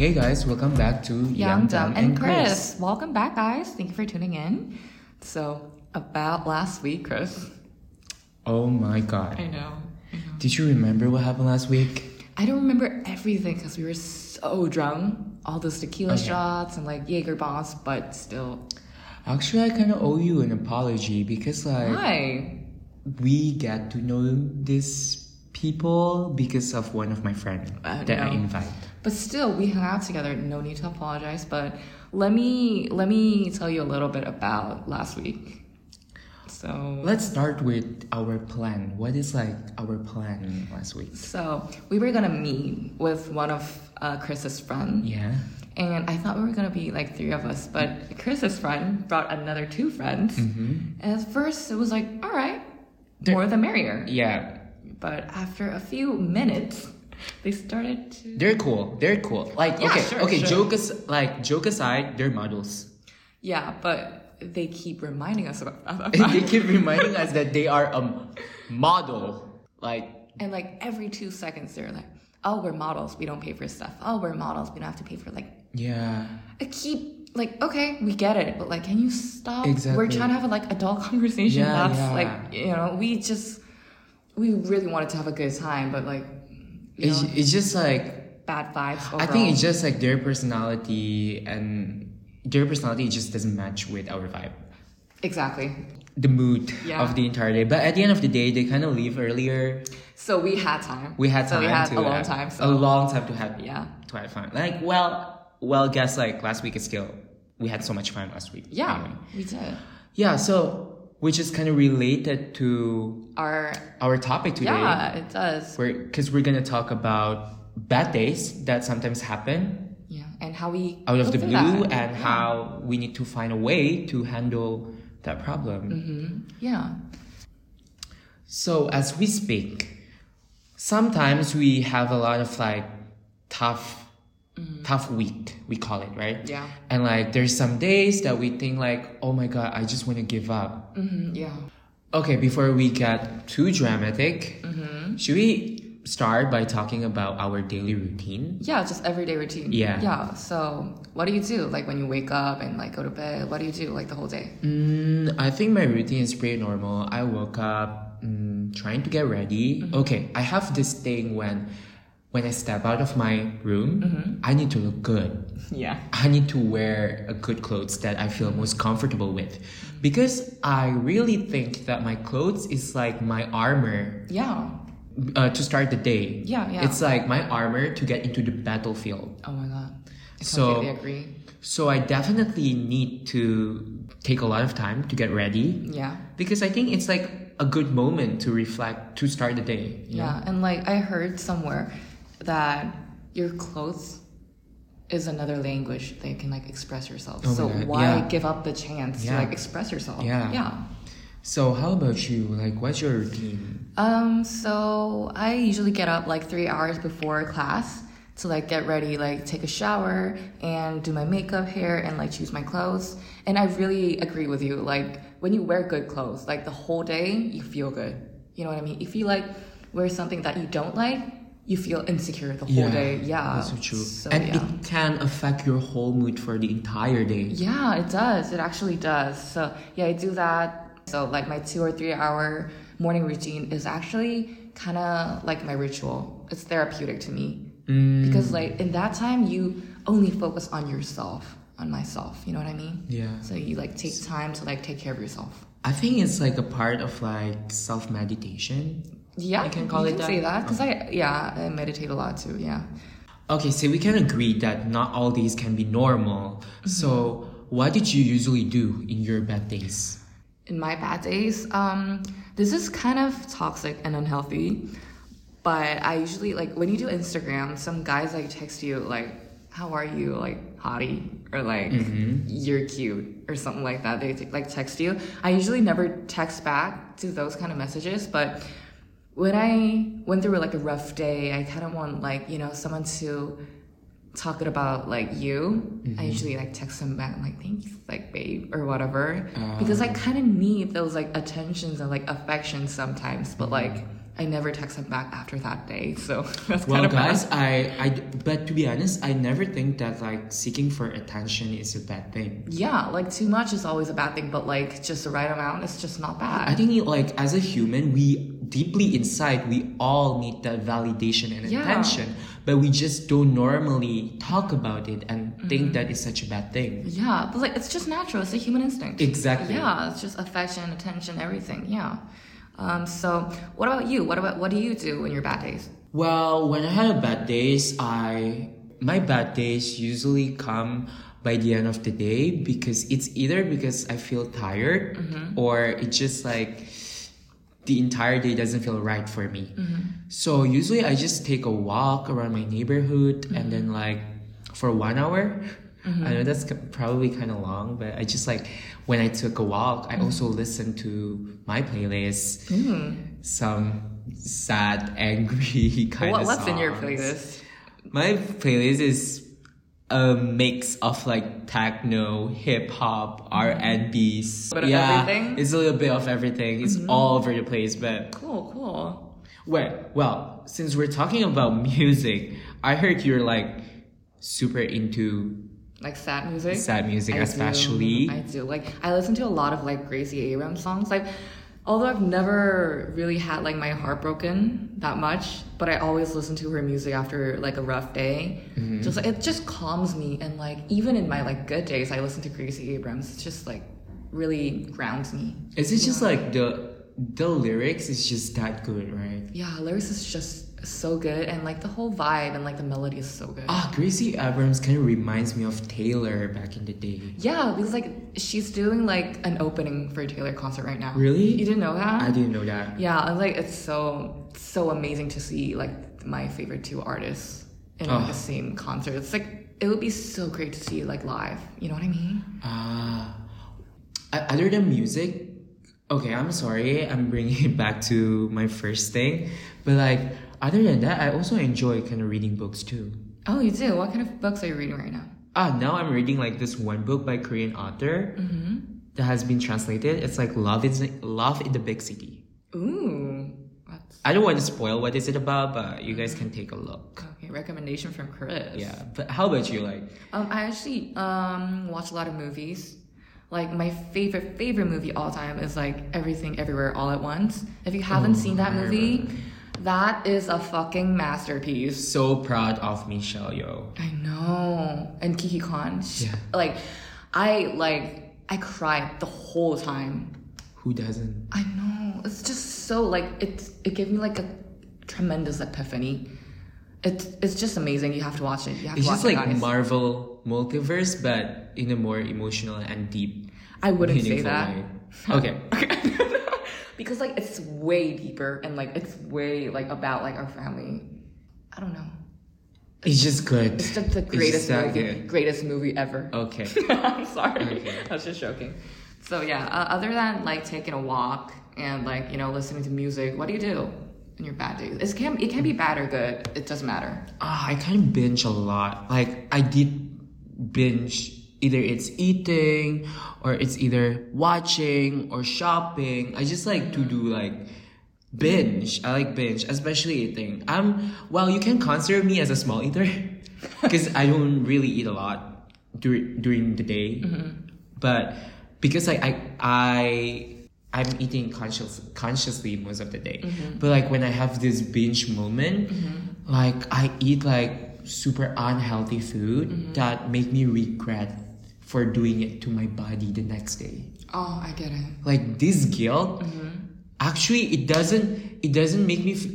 Hey guys, welcome back to Young, Dumb, and Chris. Welcome back, guys. Thank you for tuning in. So, about last week, Chris. Oh my god. I know. I know. Did you remember what happened last week? I don't remember everything because we were so drunk. All those tequila Okay. shots and like Jaeger bombs, but still. Actually, I kind of owe you an apology because like Why? we get to know these people because of one of my friends Uh, that I invite. But still, we hung out together. No need to apologize. But let me let me tell you a little bit about last week. So Let's start with our plan. What is like our plan last week? so we were gonna meet with one of uh, Chris's friend. Yeah. And I thought we were gonna be like three of us, but Chris's friend brought another two friends. Mm-hmm. And at first, it was like, all right, They're- more the merrier. Yeah. But after a few minutes, they started to. They're cool. They're cool. Like Yeah, okay, sure, okay. sure. Joke as like joke aside, they're models. Yeah, but they keep reminding us about that. they keep reminding us that they are a model. Like and like every two seconds, they're like, oh, we're models. We don't pay for stuff. Oh, we're models. We don't have to pay for like. yeah. I keep like, okay, we get it, but like, can you stop? exactly. We're trying to have a like adult conversation. Yeah, That's yeah. like, you know, we just we really wanted to have a good time, but like, It's, know, it's just like bad vibes. Overall. I think it's just like their personality and their personality just doesn't match with our vibe. exactly. The mood Yeah. of the entire day. But at the end of the day, they kind of leave earlier. So we had time. We had So time we had to a long have- time. a long time to have yeah, to have fun. Like well, well, guess like last week is still we had so much fun last week. yeah, Anyway. we did. Yeah. So which is kind of related to Our our topic today. yeah, it does. We're because we're gonna talk about bad days that sometimes happen Yeah, and how we out of the blue that. and Yeah. how we need to find a way to handle that problem. Mm-hmm. Yeah, So as we speak, sometimes we have a lot of like tough tough week, we call it, right? Mm-hmm. yeah, And like there's some days that we think like, oh my god, I just want to give up. hmm yeah. Okay, before we get too dramatic, Mm-hmm. should we start by talking about our daily routine? Yeah, just everyday routine. Yeah. Yeah. So, what do you do? Like when you wake up and like go to bed, what do you do like the whole day? Mm, I think my routine is pretty normal. I woke up mm, trying to get ready. Mm-hmm. Okay, I have this thing when when I step out of my room, Mm-hmm. I need to look good. Yeah. I need to wear a good clothes that I feel most comfortable with. Because I really think that my clothes is like my armor Yeah. uh, to start the day. Yeah, yeah. It's like my armor to get into the battlefield. Oh my god. I So- completely agree. So I definitely need to take a lot of time to get ready Yeah. because I think it's like a good moment to reflect to start the day. you know? Yeah, and like I heard somewhere that your clothes is another language that you can like express yourself. Oh so why yeah. give up the chance Yeah. to like express yourself? Yeah. Yeah. So how about you? Like, what's your routine? Um, so I usually get up like three hours before class to like get ready, like take a shower and do my makeup, hair, and like choose my clothes. And I really agree with you. Like when you wear good clothes, like the whole day, you feel good. You know what I mean? If you like wear something that you don't like, you feel insecure the whole day. Yeah. that's so true. So, and yeah. it can affect your whole mood for the entire day. Yeah, it does. It actually does. So yeah, I do that. So like my two or three hour morning routine is actually kind of like my ritual. It's therapeutic to me Mm, because like in that time you only focus on yourself, on myself. You know what I mean? yeah. So you like take time to like take care of yourself. I think it's like a part of like self meditation. Yeah, I can call you it can that? say that because I yeah I meditate a lot too. Yeah. Okay, so we can agree that not all days can be normal. Mm-hmm. So, what did you usually do in your bad days? in my bad days um this is kind of toxic and unhealthy but i usually like when you do instagram some guys like text you like how are you like hottie or like you're cute or something like that they like text you i usually never text back to those kind of messages but when i went through like a rough day i kind of want like you know someone to talking about like you, I mm-hmm. usually like text them back like thanks, like babe or whatever, ah. because I kind of need those like attentions and like affection sometimes. But like mm-hmm. I never text him back after that day. So that's Well, kind of guys, I, I, but to be honest, I never think that like seeking for attention is a bad thing. Yeah, like too much is always a bad thing, but like just the right amount is just not bad. I think like as a human, we deeply inside we all need that validation and Yeah. attention, but we just don't normally talk about it and Mm-hmm. think that it's such a bad thing. yeah, but like it's just natural. It's a human instinct. Exactly. Yeah, it's just affection, attention, everything. Yeah. Um, so what about you? What about what do you do in your bad days? Well, when I had a bad days, I my bad days usually come by the end of the day because it's either because I feel tired or it's just like the entire day doesn't feel right for me. Mm-hmm. So usually I just take a walk around my neighborhood and then mm-hmm. like for one hour. Mm-hmm. I know that's probably kind of long, but I just like when I took a walk, I also listened to my playlist, some sad, angry kind What, of what's in your playlist? My playlist is a mix of like techno, hip hop, R and B. Yeah, everything? it's a little bit of everything. It's mm-hmm. all over the place. But Cool, cool. well, well, since we're talking about music, I heard you're like super into Like sad music. sad music, I do. especially. I do. Like I listen to a lot of like Gracie Abrams songs. Like although I've never really had like my heart broken that much, but I always listen to her music after like a rough day. Mm-hmm. Just it just calms me and like even in my like good days I listen to Gracie Abrams. It's just like really grounds me. Is it just like the the lyrics is just that good, right? Yeah, lyrics is just so good and like the whole vibe and like the melody is so good. Ah, Gracie Abrams kind of reminds me of Taylor back in the day. Yeah, because like she's doing like an opening for a Taylor concert right now. Really? You didn't know that? I didn't know that. Yeah, like it's so so amazing to see like my favorite two artists in like, Oh. the same concert. It's like it would be so great to see like live. You know what I mean? Ah, uh, other than music, okay, I'm sorry, I'm bringing it back to my first thing, but like other than that, I also enjoy kind of reading books too. Oh, you do. What kind of books are you reading right now? Ah, now I'm reading like this one book by Korean author that has been translated. It's like Love is Love in the Big City. Ooh, that's I don't want to spoil what is it about, but you guys can take a look. okay. Recommendation from Chris. Yeah, but how about you? Like, Um, I actually um watch a lot of movies. Like my favorite favorite movie all time is like Everything Everywhere All at Once. If you haven't Oh, seen that movie. That is a fucking masterpiece. so proud of Michelle Yeoh. I know. And Kiki Khan. sh- Yeah. Like, I like I cried the whole time. Who doesn't? I know. It's just so like it. It gave me like a tremendous epiphany. It's it's just amazing. You have to watch it. You have It's to just watch like it, guys. Marvel multiverse, but in a more emotional and deep. I wouldn't say that. way. Okay. because like it's way deeper and like it's way like about like our family. I don't know. It's just good. It's just the greatest that movie, good. greatest movie ever. Okay. I'm sorry. Okay. I was just joking. So yeah, uh, other than like taking a walk and like you know listening to music, what do you do in your bad days? It can it can be bad or good. It doesn't matter. Ah, I kind of binge a lot. Like I did binge. Either it's eating, or it's either watching or shopping. I just like to do like binge. I like binge, especially eating. I'm well. You can consider me as a small eater, because I don't really eat a lot during during the day. Mm-hmm. But because like I I I'm eating conscious consciously most of the day. Mm-hmm. But like when I have this binge moment, mm-hmm. like I eat like super unhealthy food that make me regret for doing it to my body the next day. Oh, I get it. Like this guilt, actually it doesn't it doesn't make me. F-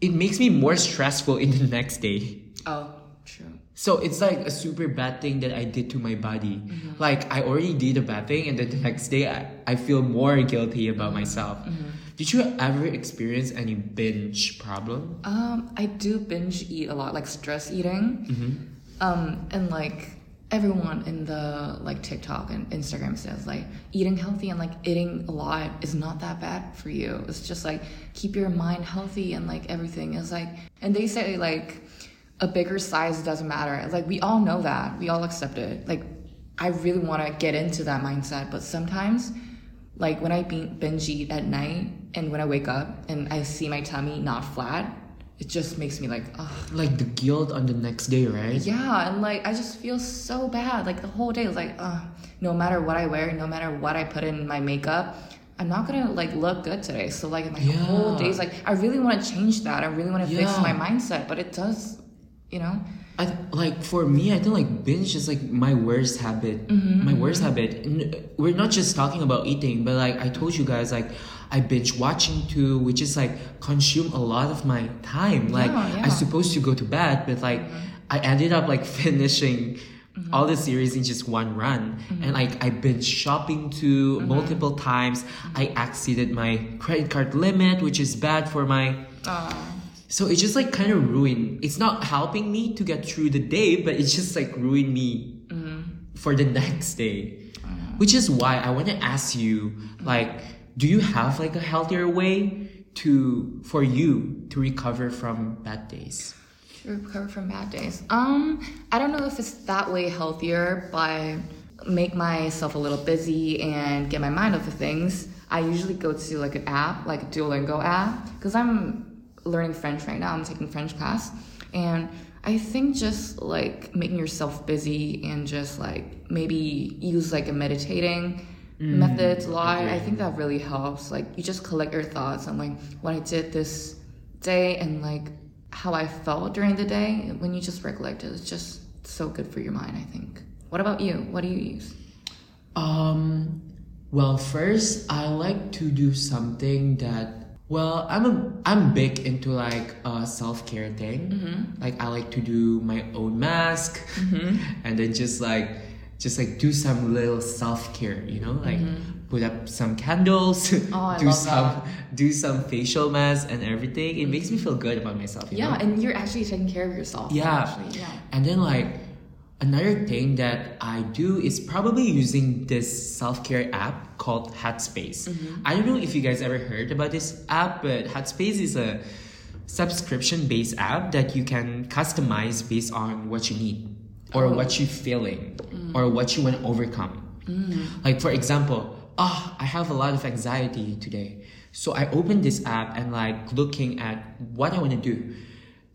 it makes me more stressful in the next day. Oh, true. So it's like a super bad thing that I did to my body. Like I already did a bad thing, and then the next day I, I feel more guilty about myself. Did you ever experience any binge problem? Um, I do binge eat a lot, like stress eating. Um, and like everyone in the like TikTok and Instagram says like eating healthy and like eating a lot is not that bad for you. It's just like keep your mind healthy and like everything is like and they say like a bigger size doesn't matter. Like we all know that. We all accept it. Like I really want to get into that mindset, but sometimes Like when I binge eat at night and when I wake up and I see my tummy not flat, it just makes me like, ugh. Like the guilt on the next day, right? Yeah, and like I just feel so bad. Like the whole day is like, uh, no matter what I wear, no matter what I put in my makeup, I'm not gonna like look good today. So like my whole Yeah. day is like, I really want to change that. I really want to fix my mindset, but it does, you know. I th- like for me, I think like binge is like my worst habit. Mm-hmm, my worst habit. N- We're not just talking about eating, but like I told you guys, like I binge watching too, which is like consume a lot of my time. Like Yeah, yeah. I supposed to go to bed, but like I ended up like finishing Mm-hmm. all the series in just one run, and like I binge shopping too Mm-hmm. multiple times. I exceeded my credit card limit, which is bad for my Uh, so it's just like kind of ruined. It's not helping me to get through the day, but it's just like ruined me for the next day. Which is why I want to ask you, like, do you have like a healthier way to for you to recover from bad days? to recover from bad days. Um, I don't know if it's that way healthier, but make myself a little busy and get my mind off of things. I usually go to like an app, like a Duolingo app, because I'm learning French right now. I'm taking French class, and I think just like making yourself busy and just like maybe use like a meditating Mm. methods a lot. I think that really helps. Like you just collect your thoughts on like what I did this day and like how I felt during the day. When you just recollect it, it's just so good for your mind. I think. What about you? What do you use? Um, well, first I like to do something that. Well, I'm a I'm big into like uh, a self care thing. Mm-hmm. Like I like to do my own mask, mm-hmm. and then just like just like do some little self care. You know, like put up some candles, Oh, do some that. do some facial masks and everything. It makes me feel good about myself. You Yeah, know? and you're actually taking care of yourself. Yeah. Actually. Yeah. And then like another thing that I do is probably using this self-care app called Headspace. Mm-hmm. I don't know if you guys ever heard about this app, but Headspace is a subscription-based app that you can customize based on what you need or Oh. what you're feeling Mm. or what you want to overcome. Like for example, ah, I have a lot of anxiety today. So I opened this app and like looking at what I want to do.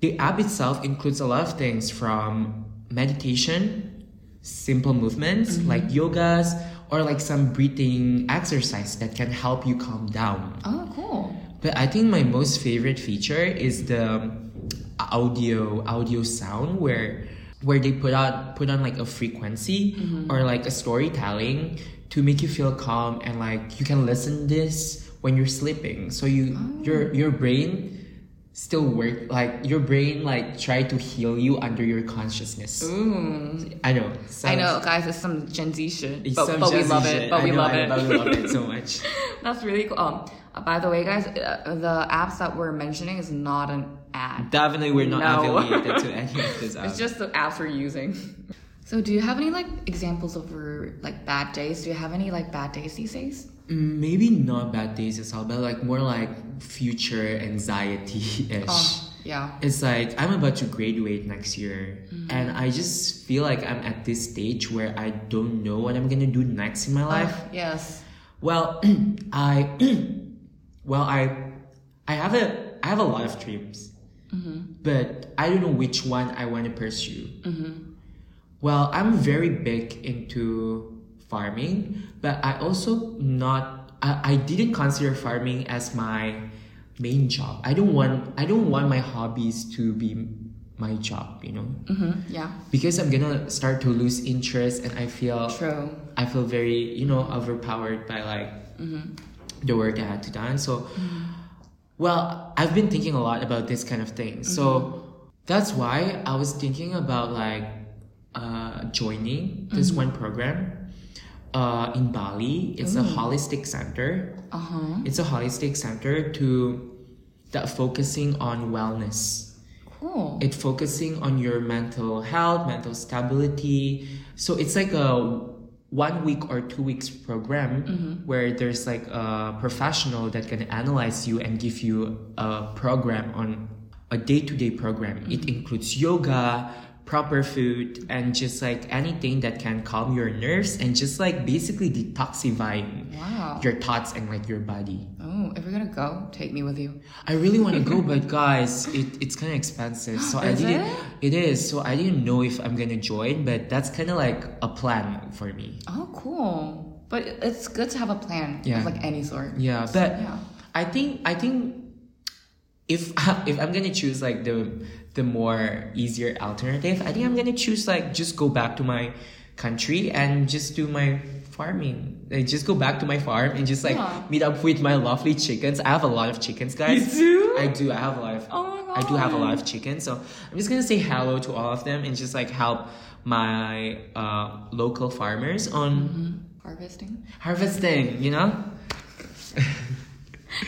The app itself includes a lot of things from meditation, simple movements Mm-hmm. like yogas, or like some breathing exercise that can help you calm down. Oh, cool. But I think my most favorite feature is the audio audio sound where where they put out put on like a frequency or like a storytelling to make you feel calm and like you can listen this when you're sleeping. So you your your brain still work like your brain like try to heal you under your consciousness. Ooh. I know. I know, guys. It's some Gen Z shit, but, but we love shit. it. But I we know, love I- it. But we love it so much. That's really cool. Um, by the way, guys, uh, the apps that we're mentioning is not an ad. Definitely, we're not No. affiliated to any of this. Apps. It's just the apps we're using. So, do you have any like examples of like bad days? Do you have any like bad days these days? Maybe not bad days as well, but like more like future anxiety ish. Oh, yeah. It's like I'm about to graduate next year, Mm-hmm. and I just feel like I'm at this stage where I don't know what I'm gonna do next in my life. Oh, yes. Well, I, well, I, I have a, I have a lot of dreams, but I don't know which one I want to pursue. Well, I'm very big into farming, but I also not, I, I didn't consider farming as my main job. I don't want, I don't want my hobbies to be my job, you know, Mm-hmm. Yeah. because I'm gonna start to lose interest, and I feel True. I feel very, you know, overpowered by like the work I had to done. So, well, I've been thinking a lot about this kind of thing. So that's why I was thinking about like uh, joining this one program uh, in Bali. It's a holistic center. Uh huh. It's a holistic center to that focusing on wellness Cool. it focusing on your mental health mental stability so it's like a one week or two weeks program mm-hmm. where there's like a professional that can analyze you and give you a program on a day-to-day program. It mm-hmm. includes yoga proper food and just like anything that can calm your nerves and just like basically detoxifying Wow. your thoughts and like your body. Oh, if you're gonna go, take me with you. I really want to go, but guys, it, it's kind of expensive. So I Is didn't. it? It is. So I didn't know if I'm gonna join, but that's kind of like a plan for me. Oh, cool. But it's good to have a plan Yeah. of like any sort. Yeah, but Yeah. I think I think if if I'm gonna choose like the the more easier alternative, I think I'm gonna choose like just go back to my country and just do my farming. Like just go back to my farm and just like Yeah. meet up with my lovely chickens. I have a lot of chickens, guys. You do? I do. I have a lot of. Oh my god. I do have a lot of chickens, so I'm just gonna say hello to all of them and just like help my uh, local farmers on Harvesting. harvesting. You know.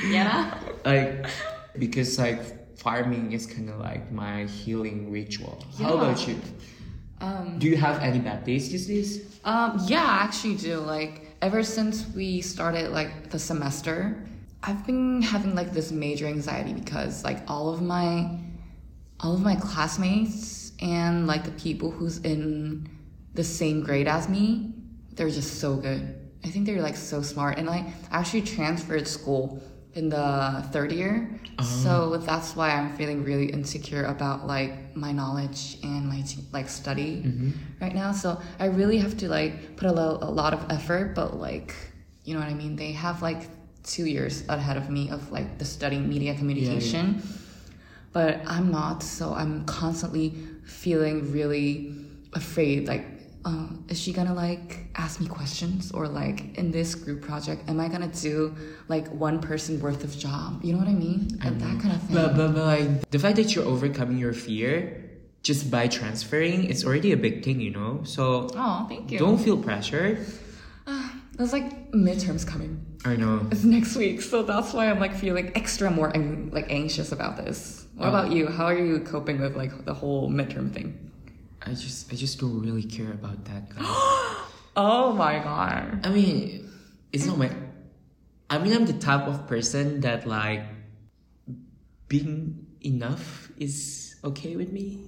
Yeah. like because like farming is kind of like my healing ritual how about you Um. do you have any bad days these days Um. Yeah, I actually do. Like ever since we started like the semester, I've been having like this major anxiety because like all of my, all of my classmates and like the people who's in the same grade as me, they're just so good. I think they're like so smart and like I actually transferred school in the third year. So oh. that's why I'm feeling really insecure about like my knowledge and my like study mm-hmm. right now. So I really have to like put a, lo- a lot of effort, but like you know what I mean. They have like two years ahead of me of like the studying media communication, but I'm not. So I'm constantly feeling really afraid. Like, uh, is she gonna like ask me questions or like in this group project, am I gonna do like one person worth of job? You know what I mean? I And that kind of thing. but, but, but like the fact that you're overcoming your fear just by transferring it's already a big thing you know so oh, thank you. don't feel pressured There's like midterms coming. i know It's next week, so that's why I'm like feeling extra more like anxious about this. What Oh. about you? How are you coping with like the whole midterm thing? I just i just don't really care about that guys. Oh my god. i mean it's not my i mean i'm the type of person that like being enough is okay with me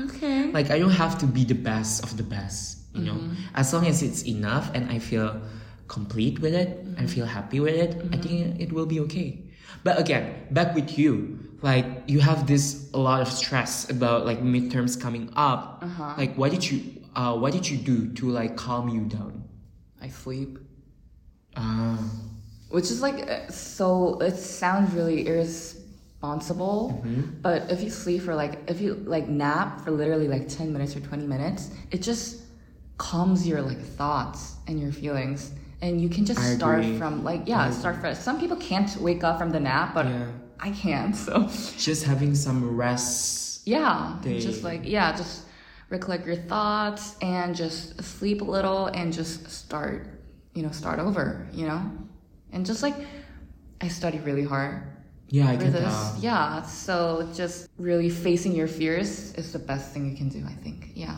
Okay. like i don't have to be the best of the best you know mm-hmm. as long as it's enough and i feel complete with it and mm-hmm. feel happy with it i mm-hmm. think it will be okay but again back with you like you have this a lot of stress about like midterms coming up Uh-huh. like what did you uh what did you do to like calm you down I sleep. uh Which is like uh, so it sounds really irresponsible, but if you sleep for like if you like nap for literally like 10 minutes or 20 minutes, it just calms your like thoughts and your feelings. And you can just I start agree. from like yeah, start fresh. Some people can't wake up from the nap, but Yeah. I can. So just having some rest yeah, They- just like yeah, just recollect your thoughts and just sleep a little and just start, you know, start over, you know, and just like I studied really hard yeah i can this. tell Yeah, so just really facing your fears is the best thing you can do. I think. Yeah,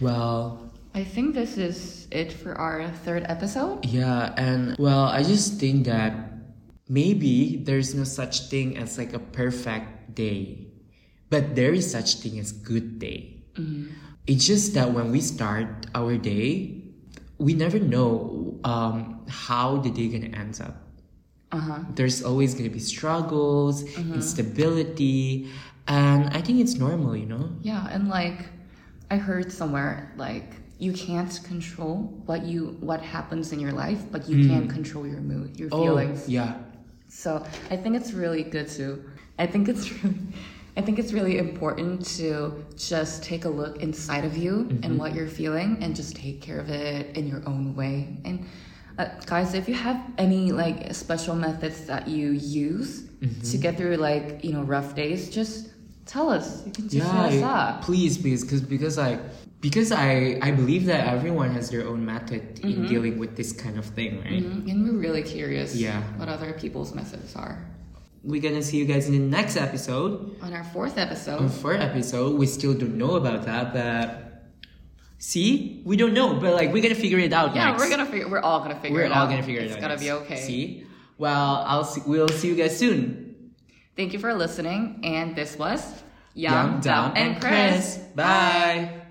well I think this is it for our third episode. Yeah, and well, I just think that maybe there's no such thing as like a perfect day, but there is such thing as good day. It's just that when we start our day, we never know um, how the day gonna end up. Uh huh. There's always gonna be struggles, instability, and I think it's normal, you know. Yeah, and like I heard somewhere like you can't control what you what happens in your life, but you hmm. can control your mood, your oh, feelings. Oh, yeah. So I think it's really good to. I think it's really. I think it's really important to just take a look inside of you and mm-hmm. what you're feeling, and just take care of it in your own way. And uh, guys, if you have any like special methods that you use mm-hmm. to get through like you know rough days, just tell us. You can just yeah us up. please please because because i because i i believe that everyone has their own method in dealing with this kind of thing right Mhm, And we're really curious Yeah. what other people's methods are. we're gonna see you guys in the next episode On our fourth episode, on fourth episode we still don't know about that but see we don't know but like we're gonna figure it out yeah, next. we're gonna figure. We're all gonna figure we're it all out. gonna figure it out. it's gonna next. be okay. see well i'll see we'll see you guys soon Thank you for listening, and this was Young, Dumb, and Chris. Bye.